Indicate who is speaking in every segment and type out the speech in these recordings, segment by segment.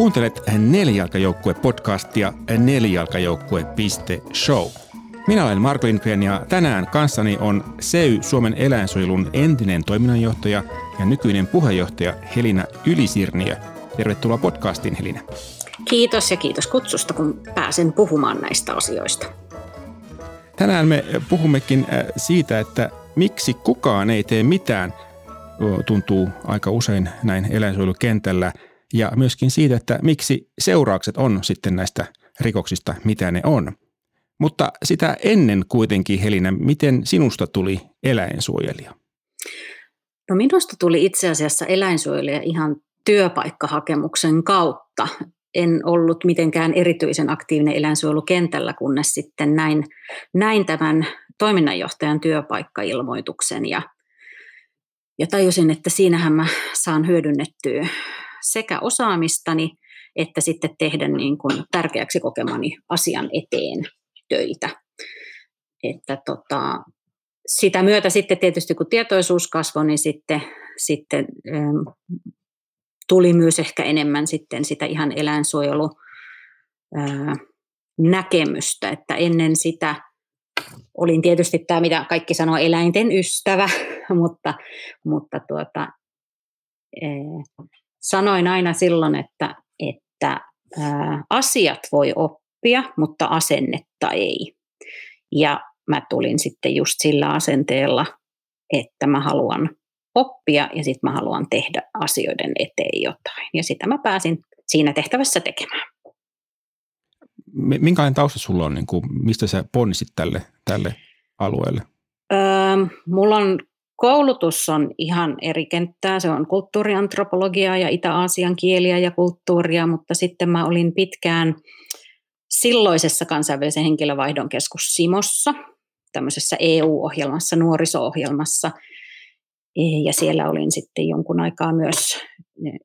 Speaker 1: Kuuntelet Nelijalkajoukkue-podcastia nelijalkajoukkue.show. Minä olen Marko Lindgren ja tänään kanssani on SEY Suomen eläinsuojelun entinen toiminnanjohtaja ja nykyinen puheenjohtaja Helina Ylisirniö. Tervetuloa podcastiin Helina.
Speaker 2: Kiitos ja kiitos kutsusta, kun pääsen puhumaan näistä asioista.
Speaker 1: Tänään me puhummekin äh, siitä, että miksi kukaan ei tee mitään, tuntuu aika usein näin eläinsuojelukentällä, ja myöskin siitä, että miksi seuraukset on sitten näistä rikoksista, mitä ne on. Mutta sitä ennen kuitenkin, Helina, miten sinusta tuli eläinsuojelija?
Speaker 2: No minusta tuli itse asiassa eläinsuojelija ihan työpaikkahakemuksen kautta. En ollut mitenkään erityisen aktiivinen eläinsuojelukentällä, kunnes sitten näin, näin tämän toiminnanjohtajan työpaikkailmoituksen ja, ja tajusin, että siinähän mä saan hyödynnettyä sekä osaamistani että sitten tehdä niin kuin tärkeäksi kokemani asian eteen töitä. Että tota, sitä myötä sitten tietysti kun tietoisuus kasvoi, niin sitten, sitten ähm, tuli myös ehkä enemmän sitten sitä ihan eläinsuojelu äh, näkemystä, että ennen sitä olin tietysti tämä, mitä kaikki sanoo, eläinten ystävä, mutta, mutta tuota, äh, sanoin aina silloin, että, että ää, asiat voi oppia, mutta asennetta ei. Ja mä tulin sitten just sillä asenteella, että mä haluan oppia ja sitten mä haluan tehdä asioiden eteen jotain. Ja sitä mä pääsin siinä tehtävässä tekemään.
Speaker 1: Minkälainen tausta sulla on, niin kuin, mistä sä ponnisit tälle, tälle alueelle?
Speaker 2: Öö, mulla on Koulutus on ihan eri kenttää, se on kulttuuriantropologiaa ja Itä-Aasian kieliä ja kulttuuria, mutta sitten mä olin pitkään silloisessa kansainvälisen henkilövaihdon keskus Simossa, tämmöisessä EU-ohjelmassa, nuoriso-ohjelmassa, ja siellä olin sitten jonkun aikaa myös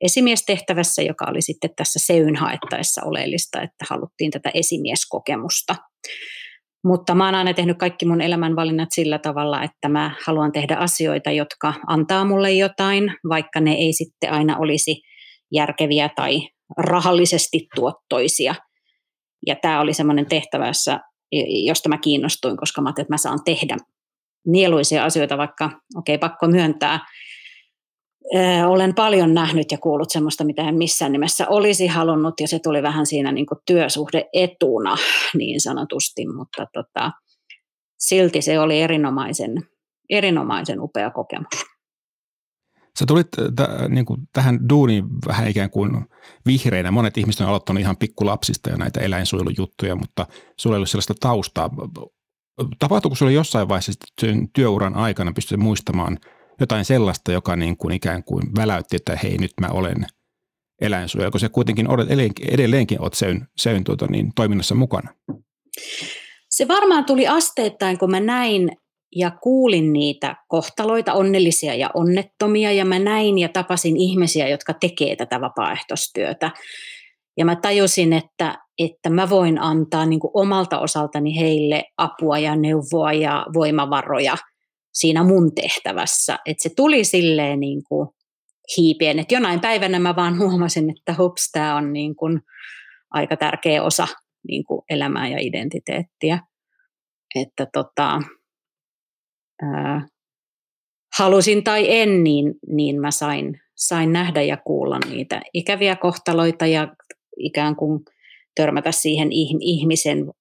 Speaker 2: esimiestehtävässä, joka oli sitten tässä seyn haettaessa oleellista, että haluttiin tätä esimieskokemusta. Mutta mä oon aina tehnyt kaikki mun elämänvalinnat sillä tavalla, että mä haluan tehdä asioita, jotka antaa mulle jotain, vaikka ne ei sitten aina olisi järkeviä tai rahallisesti tuottoisia. Ja tämä oli semmoinen tehtävä, josta mä kiinnostuin, koska mä ajattelin, että mä saan tehdä mieluisia asioita, vaikka okei, okay, pakko myöntää, olen paljon nähnyt ja kuullut sellaista, mitä en missään nimessä olisi halunnut, ja se tuli vähän siinä niin kuin työsuhdeetuna niin sanotusti, mutta tota, silti se oli erinomaisen, erinomaisen upea kokemus.
Speaker 1: Sä tulit t- niin kuin tähän duuniin vähän ikään kuin vihreinä. Monet ihmiset on aloittanut ihan pikkulapsista ja näitä eläinsuojelujuttuja, mutta sulla ei ollut sellaista taustaa. Tapahtuiko sulla jossain vaiheessa työuran aikana, pystyt muistamaan – jotain sellaista, joka niin kuin ikään kuin väläytti, että hei nyt mä olen eläinsuojelija, kun se kuitenkin edelleenkin olet seyn, seyn tuota, niin, toiminnassa mukana.
Speaker 2: Se varmaan tuli asteittain, kun mä näin ja kuulin niitä kohtaloita, onnellisia ja onnettomia, ja mä näin ja tapasin ihmisiä, jotka tekee tätä vapaaehtoistyötä. Ja mä tajusin, että, että mä voin antaa niin omalta osaltani heille apua ja neuvoa ja voimavaroja – siinä mun tehtävässä. Että se tuli silleen niin kuin hiipien, että jonain päivänä mä vaan huomasin, että hups, tämä on niin kuin aika tärkeä osa niin kuin elämää ja identiteettiä. Että tota, ää, halusin tai en, niin, niin mä sain, sain nähdä ja kuulla niitä ikäviä kohtaloita ja ikään kuin törmätä siihen ihmisen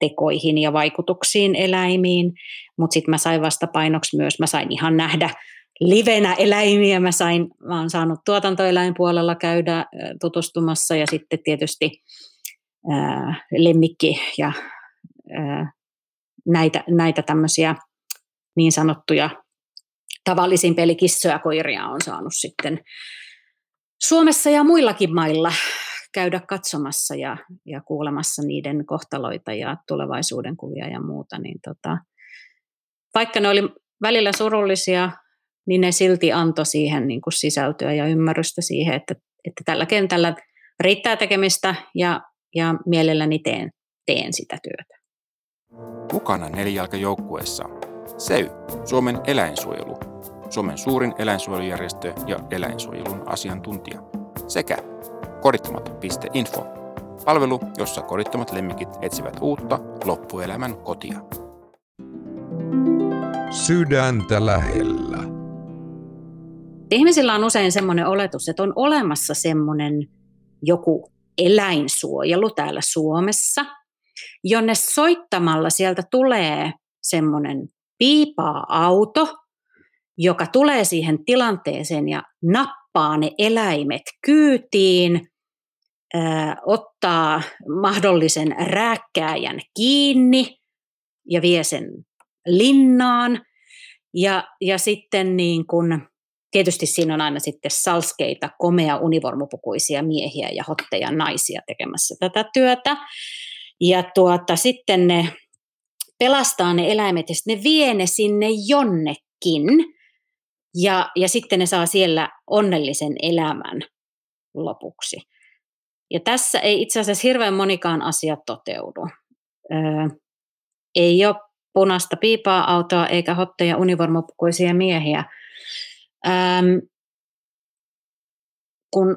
Speaker 2: tekoihin ja vaikutuksiin eläimiin, mutta sitten mä sain vastapainoksi myös, mä sain ihan nähdä livenä eläimiä, mä, sain, mä oon saanut tuotantoeläinpuolella käydä tutustumassa ja sitten tietysti ää, lemmikki ja ää, näitä, näitä tämmöisiä niin sanottuja tavallisin pelikissoja koiria on saanut sitten Suomessa ja muillakin mailla käydä katsomassa ja, ja kuulemassa niiden kohtaloita ja tulevaisuuden kuvia ja muuta, niin tota, vaikka ne oli välillä surullisia, niin ne silti antoi siihen niin kuin sisältöä ja ymmärrystä siihen, että, että tällä kentällä riittää tekemistä ja, ja mielelläni teen, teen sitä työtä.
Speaker 1: Mukana nelijalkajoukkueessa. SEY, Suomen eläinsuojelu, Suomen suurin eläinsuojelujärjestö ja eläinsuojelun asiantuntija, sekä korittamatta.info. Palvelu, jossa korittomat lemmikit etsivät uutta loppuelämän kotia.
Speaker 3: Sydäntä lähellä.
Speaker 2: Ihmisillä on usein semmoinen oletus, että on olemassa semmoinen joku eläinsuojelu täällä Suomessa, jonne soittamalla sieltä tulee semmoinen piipaa auto, joka tulee siihen tilanteeseen ja nappaa ne eläimet kyytiin, ottaa mahdollisen rääkkääjän kiinni ja vie sen linnaan. Ja, ja sitten niin kun, tietysti siinä on aina sitten salskeita, komea univormupukuisia miehiä ja hotteja naisia tekemässä tätä työtä. Ja tuota, sitten ne pelastaa ne eläimet ja sitten ne vie ne sinne jonnekin. Ja, ja sitten ne saa siellä onnellisen elämän lopuksi. Ja tässä ei itse asiassa hirveän monikaan asia toteudu. Öö, ei ole punaista piipaa autoa eikä hotteja univormupukuisia miehiä. Öö, kun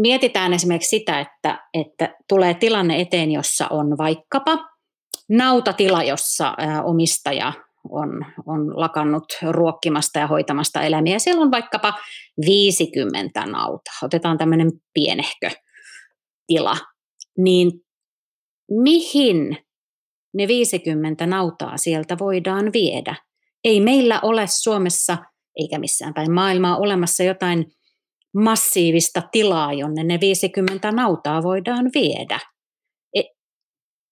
Speaker 2: mietitään esimerkiksi sitä, että, että tulee tilanne eteen, jossa on vaikkapa nautatila, jossa omistaja on, on lakannut ruokkimasta ja hoitamasta eläimiä. Siellä on vaikkapa 50 nautaa. Otetaan tämmöinen pienehkö tila. Niin mihin ne 50 nautaa sieltä voidaan viedä? Ei meillä ole Suomessa eikä missään päin maailmaa olemassa jotain massiivista tilaa, jonne ne 50 nautaa voidaan viedä. E,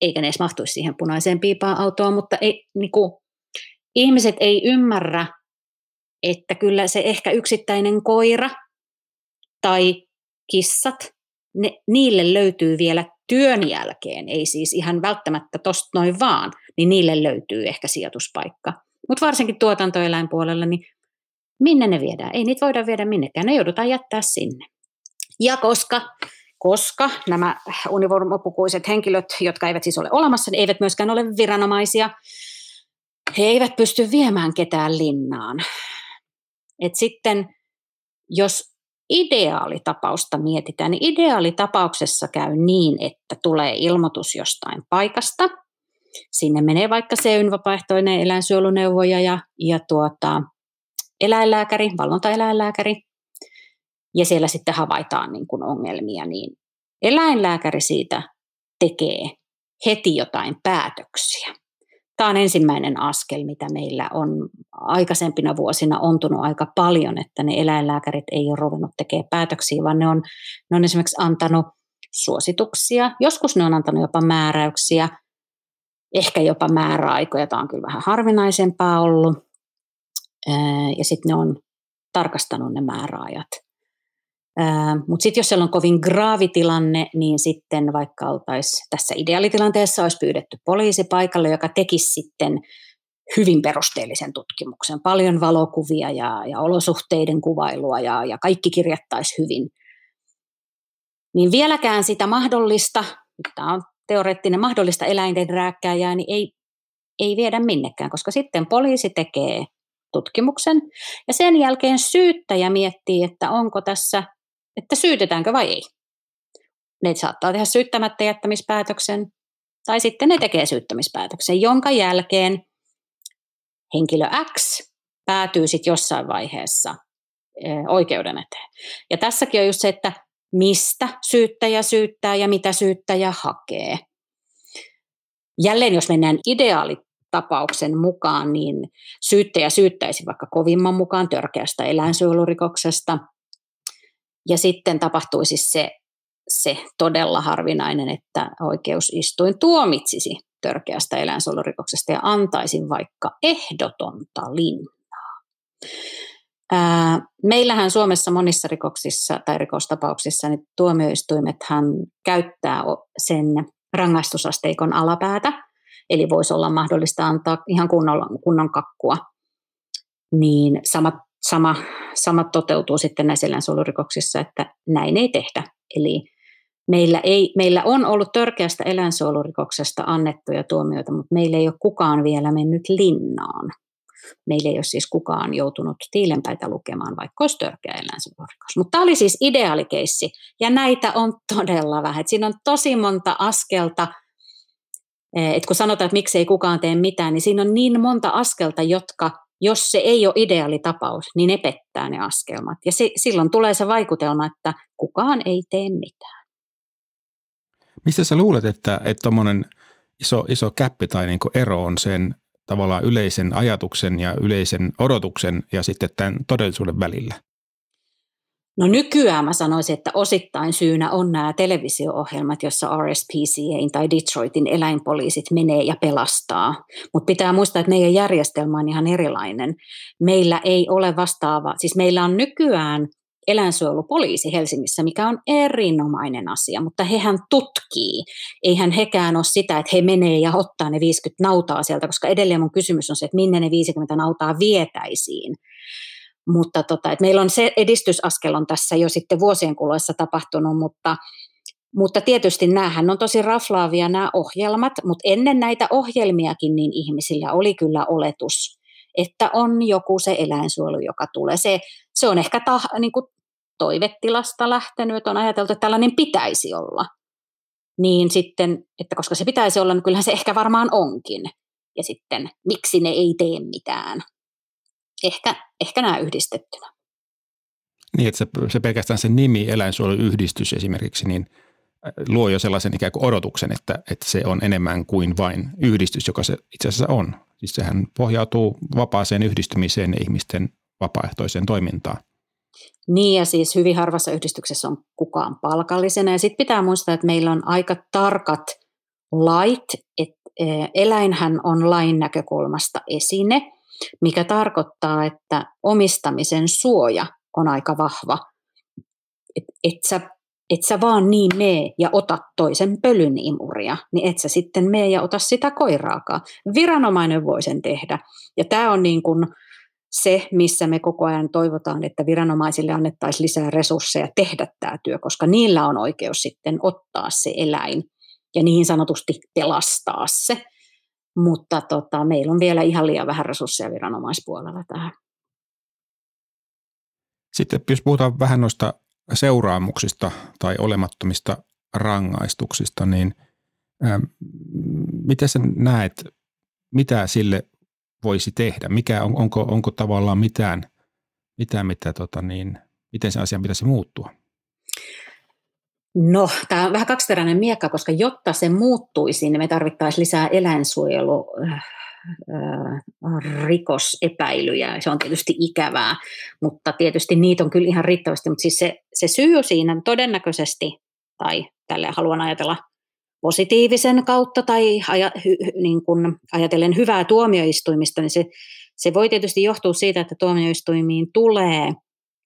Speaker 2: eikä ne edes mahtuisi siihen punaiseen piipaan autoon, mutta ei, niin kuin, ihmiset ei ymmärrä, että kyllä se ehkä yksittäinen koira tai kissat, ne, niille löytyy vielä työn jälkeen, ei siis ihan välttämättä tosta noin vaan, niin niille löytyy ehkä sijoituspaikka. Mutta varsinkin tuotantoeläinpuolella, niin minne ne viedään? Ei niitä voida viedä minnekään, ne joudutaan jättää sinne. Ja koska, koska nämä univormupukuiset henkilöt, jotka eivät siis ole olemassa, niin eivät myöskään ole viranomaisia, he eivät pysty viemään ketään linnaan. Et sitten jos ideaalitapausta mietitään, niin ideaalitapauksessa käy niin, että tulee ilmoitus jostain paikasta. Sinne menee vaikka se vapaaehtoinen eläinsuojeluneuvoja ja, ja tuota, eläinlääkäri, valvontaeläinlääkäri, ja siellä sitten havaitaan niin kuin ongelmia, niin eläinlääkäri siitä tekee heti jotain päätöksiä. Tämä on ensimmäinen askel, mitä meillä on aikaisempina vuosina ontunut aika paljon, että ne eläinlääkärit ei ole ruvennut tekemään päätöksiä, vaan ne on, ne on esimerkiksi antanut suosituksia, joskus ne on antanut jopa määräyksiä, ehkä jopa määräaikoja, tämä on kyllä vähän harvinaisempaa ollut, ja sitten ne on tarkastanut ne määräajat. Mutta sitten jos siellä on kovin graavi tilanne, niin sitten vaikka oltaisiin tässä ideaalitilanteessa olisi pyydetty poliisi paikalle, joka tekisi sitten hyvin perusteellisen tutkimuksen, paljon valokuvia ja, ja olosuhteiden kuvailua ja, ja kaikki kirjattaisi hyvin. Niin vieläkään sitä mahdollista, tämä on teoreettinen mahdollista eläinten rääkkääjää, niin ei, ei viedä minnekään, koska sitten poliisi tekee tutkimuksen ja sen jälkeen syyttäjä miettii, että onko tässä että syytetäänkö vai ei. Ne saattaa tehdä syyttämättä jättämispäätöksen, tai sitten ne tekee syyttämispäätöksen, jonka jälkeen henkilö X päätyy sitten jossain vaiheessa oikeuden eteen. Ja tässäkin on just se, että mistä syyttäjä syyttää ja mitä syyttäjä hakee. Jälleen jos mennään ideaalitapauksen mukaan, niin syyttäjä syyttäisi vaikka kovimman mukaan törkeästä eläinsuojelurikoksesta – ja sitten tapahtuisi se, se todella harvinainen, että oikeusistuin tuomitsisi törkeästä eläinsuojelurikoksesta ja antaisi vaikka ehdotonta linnaa. Ää, meillähän Suomessa monissa rikoksissa tai rikostapauksissa niin tuomioistuimethan käyttää sen rangaistusasteikon alapäätä, eli voisi olla mahdollista antaa ihan kunnon, kunnon kakkua. Niin samat sama, sama toteutuu sitten näissä eläinsuojelurikoksissa, että näin ei tehdä. Eli meillä, ei, meillä on ollut törkeästä eläinsuojelurikoksesta annettuja tuomioita, mutta meillä ei ole kukaan vielä mennyt linnaan. Meillä ei ole siis kukaan joutunut tiilenpäitä lukemaan, vaikka olisi törkeä eläinsuojelurikos. Mutta tämä oli siis ideaalikeissi, ja näitä on todella vähän. Et siinä on tosi monta askelta, eh, että kun sanotaan, että miksi ei kukaan tee mitään, niin siinä on niin monta askelta, jotka, jos se ei ole ideaalitapaus, niin ne pettää ne askelmat. Ja se, silloin tulee se vaikutelma, että kukaan ei tee mitään.
Speaker 1: Mistä sä luulet, että tuommoinen iso, iso käppi tai niin ero on sen tavallaan yleisen ajatuksen ja yleisen odotuksen ja sitten tämän todellisuuden välillä?
Speaker 2: No nykyään mä sanoisin, että osittain syynä on nämä televisio-ohjelmat, jossa RSPCA tai Detroitin eläinpoliisit menee ja pelastaa. Mutta pitää muistaa, että meidän järjestelmä on ihan erilainen. Meillä ei ole vastaava, siis meillä on nykyään eläinsuojelupoliisi Helsingissä, mikä on erinomainen asia, mutta hehän tutkii. Eihän hekään ole sitä, että he menee ja ottaa ne 50 nautaa sieltä, koska edelleen mun kysymys on se, että minne ne 50 nautaa vietäisiin. Mutta tota, että meillä on se edistysaskel on tässä jo sitten vuosien kuluessa tapahtunut, mutta, mutta tietysti näähän on tosi raflaavia nämä ohjelmat, mutta ennen näitä ohjelmiakin niin ihmisillä oli kyllä oletus, että on joku se eläinsuojelu, joka tulee. Se, se on ehkä ta, niin kuin toivetilasta lähtenyt, että on ajateltu, että tällainen pitäisi olla. Niin sitten, että koska se pitäisi olla, niin kyllähän se ehkä varmaan onkin. Ja sitten, miksi ne ei tee mitään. Ehkä, ehkä nämä yhdistettynä.
Speaker 1: Niin, että se, se pelkästään se nimi eläinsuojeluyhdistys esimerkiksi, niin äh, luo jo sellaisen ikään kuin odotuksen, että, että se on enemmän kuin vain yhdistys, joka se itse asiassa on. Siis sehän pohjautuu vapaaseen yhdistymiseen ja ihmisten vapaaehtoiseen toimintaan.
Speaker 2: Niin ja siis hyvin harvassa yhdistyksessä on kukaan palkallisena. Ja sitten pitää muistaa, että meillä on aika tarkat lait, että e, eläinhän on lain näkökulmasta esine, mikä tarkoittaa, että omistamisen suoja on aika vahva. Että et sä, et sä vaan niin mee ja ota toisen pölyn imuria, niin et sä sitten mee ja ota sitä koiraakaan. Viranomainen voi sen tehdä. Ja tämä on niin kuin, se, missä me koko ajan toivotaan, että viranomaisille annettaisiin lisää resursseja tehdä tämä työ, koska niillä on oikeus sitten ottaa se eläin ja niin sanotusti pelastaa se. Mutta tota, meillä on vielä ihan liian vähän resursseja viranomaispuolella tähän.
Speaker 1: Sitten jos puhutaan vähän noista seuraamuksista tai olemattomista rangaistuksista, niin ää, miten sä näet, mitä sille voisi tehdä? Mikä on, onko, onko tavallaan mitään, mitään mitä, tota niin, miten se asian pitäisi muuttua?
Speaker 2: No, tämä on vähän kaksiteräinen miekka, koska jotta se muuttuisi, niin me tarvittaisiin lisää eläinsuojelu äh, rikosepäilyjä. Se on tietysti ikävää, mutta tietysti niitä on kyllä ihan riittävästi. Mutta siis se, se syy siinä todennäköisesti, tai tälle haluan ajatella positiivisen kautta tai aja, hy, niin kun ajatellen hyvää tuomioistuimista, niin se, se voi tietysti johtua siitä, että tuomioistuimiin tulee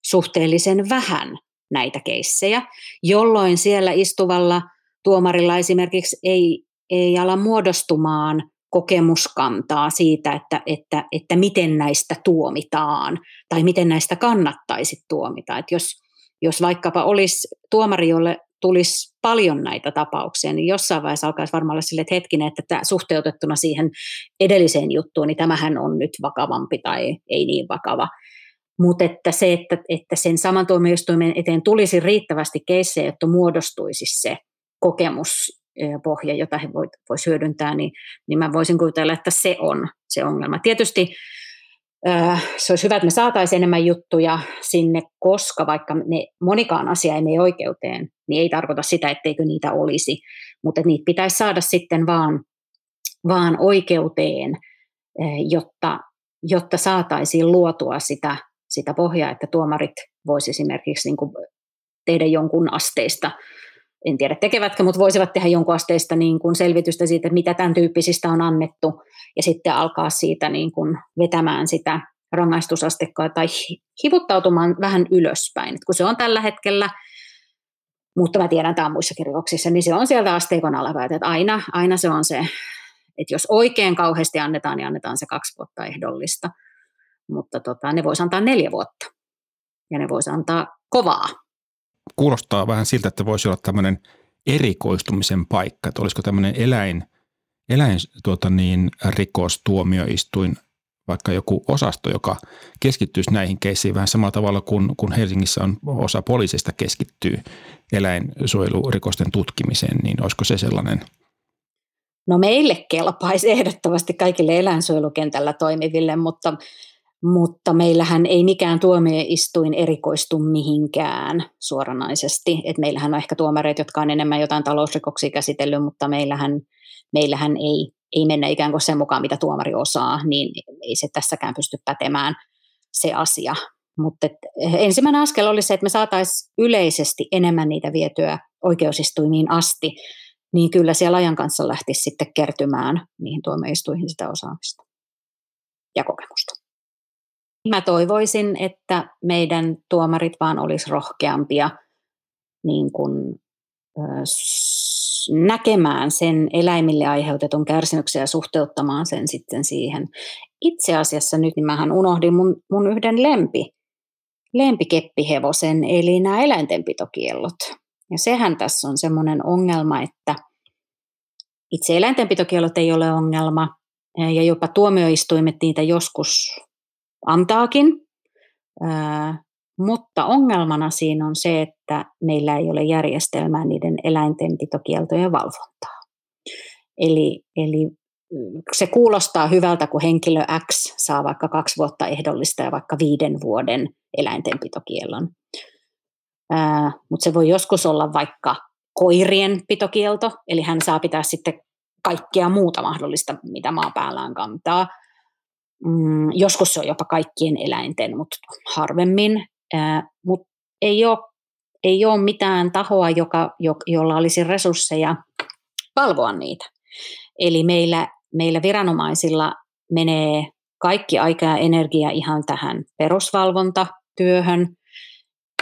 Speaker 2: suhteellisen vähän näitä keissejä, jolloin siellä istuvalla tuomarilla esimerkiksi ei, ei ala muodostumaan kokemuskantaa siitä, että, että, että miten näistä tuomitaan tai miten näistä kannattaisi tuomita. Että jos, jos vaikkapa olisi tuomari, jolle tulisi paljon näitä tapauksia, niin jossain vaiheessa alkaisi varmaan olla sille, että hetkinen, että tämä suhteutettuna siihen edelliseen juttuun, niin tämähän on nyt vakavampi tai ei niin vakava. Mutta että se, että, että sen saman tuomioistuimen eteen tulisi riittävästi keissejä, jotta muodostuisi se kokemuspohja, jota he voisivat hyödyntää, niin, niin mä voisin kuvitella, että se on se ongelma. Tietysti se olisi hyvä, että me saataisiin enemmän juttuja sinne, koska vaikka ne, monikaan asia ei mene oikeuteen, niin ei tarkoita sitä, etteikö niitä olisi, mutta niitä pitäisi saada sitten vaan, vaan oikeuteen, jotta, jotta saataisiin luotua sitä, sitä pohjaa, että tuomarit voisivat esimerkiksi niin kuin tehdä jonkun asteista en tiedä tekevätkö, mutta voisivat tehdä jonkun asteista niin kuin selvitystä siitä, että mitä tämän tyyppisistä on annettu, ja sitten alkaa siitä niin kuin vetämään sitä rangaistusastekkaa tai hivuttautumaan vähän ylöspäin. Et kun se on tällä hetkellä, mutta mä tiedän, tämä on muissakin rikoksissa, niin se on sieltä asteikon alapäin, että aina, aina se on se, että jos oikein kauheasti annetaan, niin annetaan se kaksi vuotta ehdollista. Mutta tota, ne voisi antaa neljä vuotta. Ja ne voisi antaa kovaa.
Speaker 1: Kuulostaa vähän siltä, että voisi olla tämmöinen erikoistumisen paikka, että olisiko tämmöinen eläin, eläin tuota niin, rikostuomioistuin vaikka joku osasto, joka keskittyisi näihin keissiin vähän samalla tavalla kuin, kuin Helsingissä on osa poliisista keskittyy eläinsuojelurikosten tutkimiseen, niin olisiko se sellainen –
Speaker 2: No meille kelpaisi ehdottomasti kaikille eläinsuojelukentällä toimiville, mutta, mutta meillähän ei mikään tuomioistuin erikoistu mihinkään suoranaisesti. Et meillähän on ehkä tuomareita, jotka on enemmän jotain talousrikoksia käsitellyt, mutta meillähän, meillähän ei, ei mennä ikään kuin sen mukaan, mitä tuomari osaa, niin ei se tässäkään pysty pätemään se asia. Mutta ensimmäinen askel oli se, että me saataisiin yleisesti enemmän niitä vietyä oikeusistuimiin asti, niin kyllä siellä ajan kanssa lähtisi sitten kertymään niihin tuomioistuihin sitä osaamista ja kokemusta. Mä toivoisin, että meidän tuomarit vaan olisi rohkeampia niin kuin, näkemään sen eläimille aiheutetun kärsimyksen ja suhteuttamaan sen sitten siihen. Itse asiassa nyt niin mähän unohdin mun, mun yhden lempi, lempikeppihevosen, eli nämä eläintenpitokiellot. Ja sehän tässä on semmoinen ongelma, että itse eläintenpitokielot ei ole ongelma, ja jopa tuomioistuimet niitä joskus antaakin, mutta ongelmana siinä on se, että meillä ei ole järjestelmää niiden eläintenpitokieltojen valvontaa. Eli, eli se kuulostaa hyvältä, kun henkilö X saa vaikka kaksi vuotta ehdollista ja vaikka viiden vuoden eläintenpitokielon. Mutta se voi joskus olla vaikka koirien pitokielto, eli hän saa pitää sitten kaikkea muuta mahdollista, mitä maa päällään kantaa. Mm, joskus se on jopa kaikkien eläinten, mutta harvemmin. mutta ei ole, ei ole mitään tahoa, joka, jo, jolla olisi resursseja valvoa niitä. Eli meillä, meillä viranomaisilla menee kaikki aika ja energia ihan tähän perusvalvontatyöhön,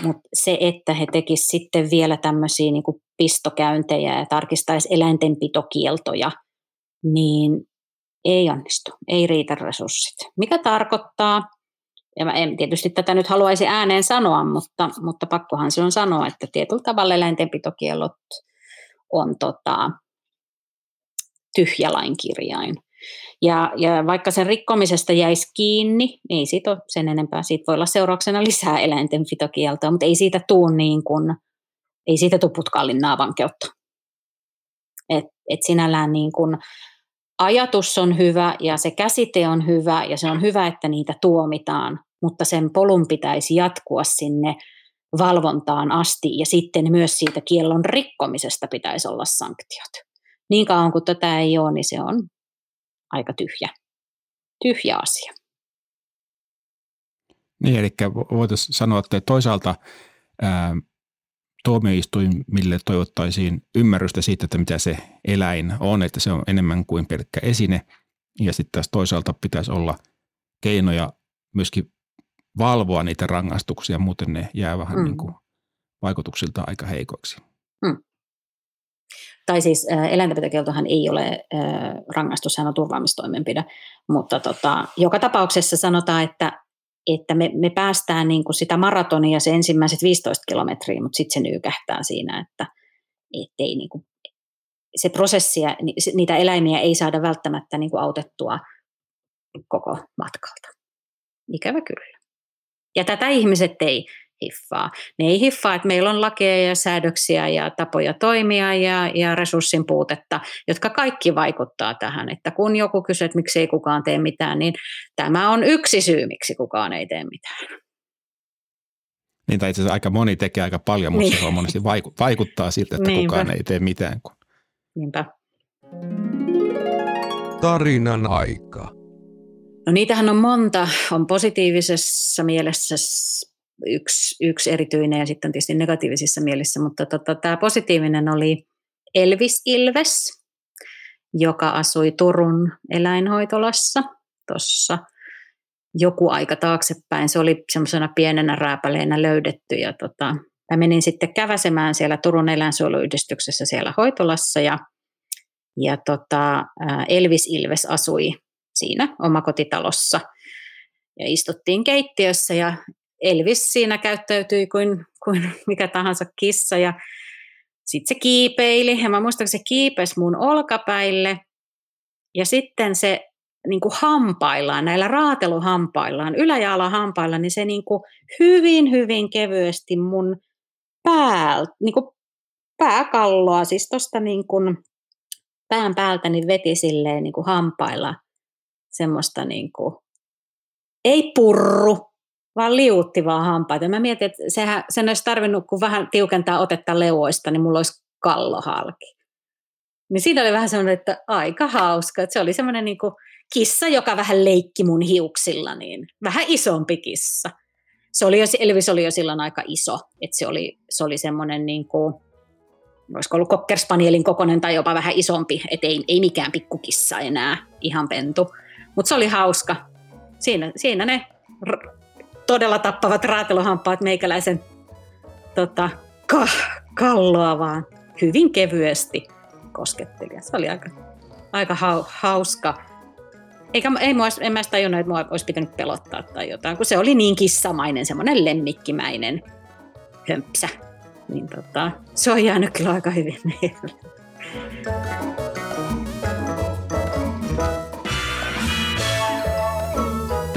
Speaker 2: mutta se, että he tekisivät sitten vielä tämmöisiä niin pistokäyntejä ja tarkistaisi eläintenpitokieltoja, niin ei onnistu, ei riitä resurssit. Mikä tarkoittaa, ja mä en tietysti tätä nyt haluaisi ääneen sanoa, mutta, mutta pakkohan se on sanoa, että tietyllä tavalla eläintenpitokiellot on tota, tyhjä lainkirjain. Ja, ja vaikka sen rikkomisesta jäisi kiinni, ei siitä ole sen enempää. Siitä voi olla seurauksena lisää eläintenpitokieltoa, mutta ei siitä tule niin kuin, ei siitä tule putkaalinnaa vankeutta. Et, et sinällään niin kuin ajatus on hyvä ja se käsite on hyvä ja se on hyvä, että niitä tuomitaan, mutta sen polun pitäisi jatkua sinne valvontaan asti ja sitten myös siitä kiellon rikkomisesta pitäisi olla sanktiot. Niin kauan kuin tätä ei ole, niin se on aika tyhjä, tyhjä asia.
Speaker 1: Niin, eli voitaisiin sanoa, että toisaalta ää, tuomioistuimille toivottaisiin ymmärrystä siitä, että mitä se eläin on, että se on enemmän kuin pelkkä esine. Ja sitten taas toisaalta pitäisi olla keinoja myöskin valvoa niitä rangaistuksia, muuten ne jää vähän mm. niin kuin vaikutuksilta aika heikoiksi. Mm.
Speaker 2: Tai siis äh, eläintenpitokieltohan ei ole äh, rangaistus, sehän on turvaamistoimenpide, mutta tota, joka tapauksessa sanotaan, että että me, me päästään niin kuin sitä maratonia se ensimmäiset 15 kilometriä, mutta sitten se nyykähtää siinä, että ei niin kuin, se prosessia, niitä eläimiä ei saada välttämättä niin kuin autettua koko matkalta. Ikävä kyllä. Ja tätä ihmiset ei hiffaa. Ne ei hiffaa, että meillä on lakeja ja säädöksiä ja tapoja toimia ja, ja resurssin puutetta, jotka kaikki vaikuttaa tähän. Että kun joku kysyy, että miksi ei kukaan tee mitään, niin tämä on yksi syy, miksi kukaan ei tee mitään.
Speaker 1: Niin, tai itse asiassa aika moni tekee aika paljon, mutta niin. se monesti vaikuttaa siltä, että Niinpä. kukaan ei tee mitään.
Speaker 2: Niinpä.
Speaker 3: Tarinan aika.
Speaker 2: No niitähän on monta. On positiivisessa mielessä yksi, yksi erityinen ja sitten tietysti negatiivisissa mielissä, mutta tota, tämä positiivinen oli Elvis Ilves, joka asui Turun eläinhoitolassa tuossa joku aika taaksepäin. Se oli semmoisena pienenä rääpäleenä löydetty ja tota, mä menin sitten käväsemään siellä Turun eläinsuojeluyhdistyksessä siellä hoitolassa ja, ja tota, Elvis Ilves asui siinä omakotitalossa ja istuttiin keittiössä ja Elvis siinä käyttäytyi kuin, kuin mikä tahansa kissa ja sitten se kiipeili ja mä muistan, että se kiipesi mun olkapäille ja sitten se niin kuin hampaillaan, näillä raateluhampaillaan, ylä- ja alahampailla, niin se niin kuin hyvin, hyvin kevyesti mun päältä, niin kuin pääkalloa, siis tuosta niin kuin pään päältä niin veti silleen niin kuin hampailla semmoista niin kuin, ei purru, vaan liuutti vaan hampaita. Mä mietin, että sehän, sen olisi tarvinnut, kun vähän tiukentaa otetta leuoista, niin mulla olisi kallo halki. Niin siinä oli vähän semmoinen, että aika hauska. Että se oli semmoinen niin kuin kissa, joka vähän leikki mun hiuksilla, niin vähän isompi kissa. Se oli jo, Elvis oli jo silloin aika iso, että se oli, se oli semmoinen niin kuin, olisiko ollut kokkerspanielin kokonen tai jopa vähän isompi, että ei, ei mikään pikkukissa enää, ihan pentu. Mutta se oli hauska. Siinä, siinä ne todella tappavat raateluhampaat meikäläisen tota, ka- kalloa vaan hyvin kevyesti kosketteli. Se oli aika, aika hauska. Eikä, ei mua, en mä tajunnut, että mua olisi pitänyt pelottaa tai jotain, kun se oli niin kissamainen, semmoinen lemmikkimäinen hömpsä. Niin tota, se on jäänyt kyllä aika hyvin mieleen.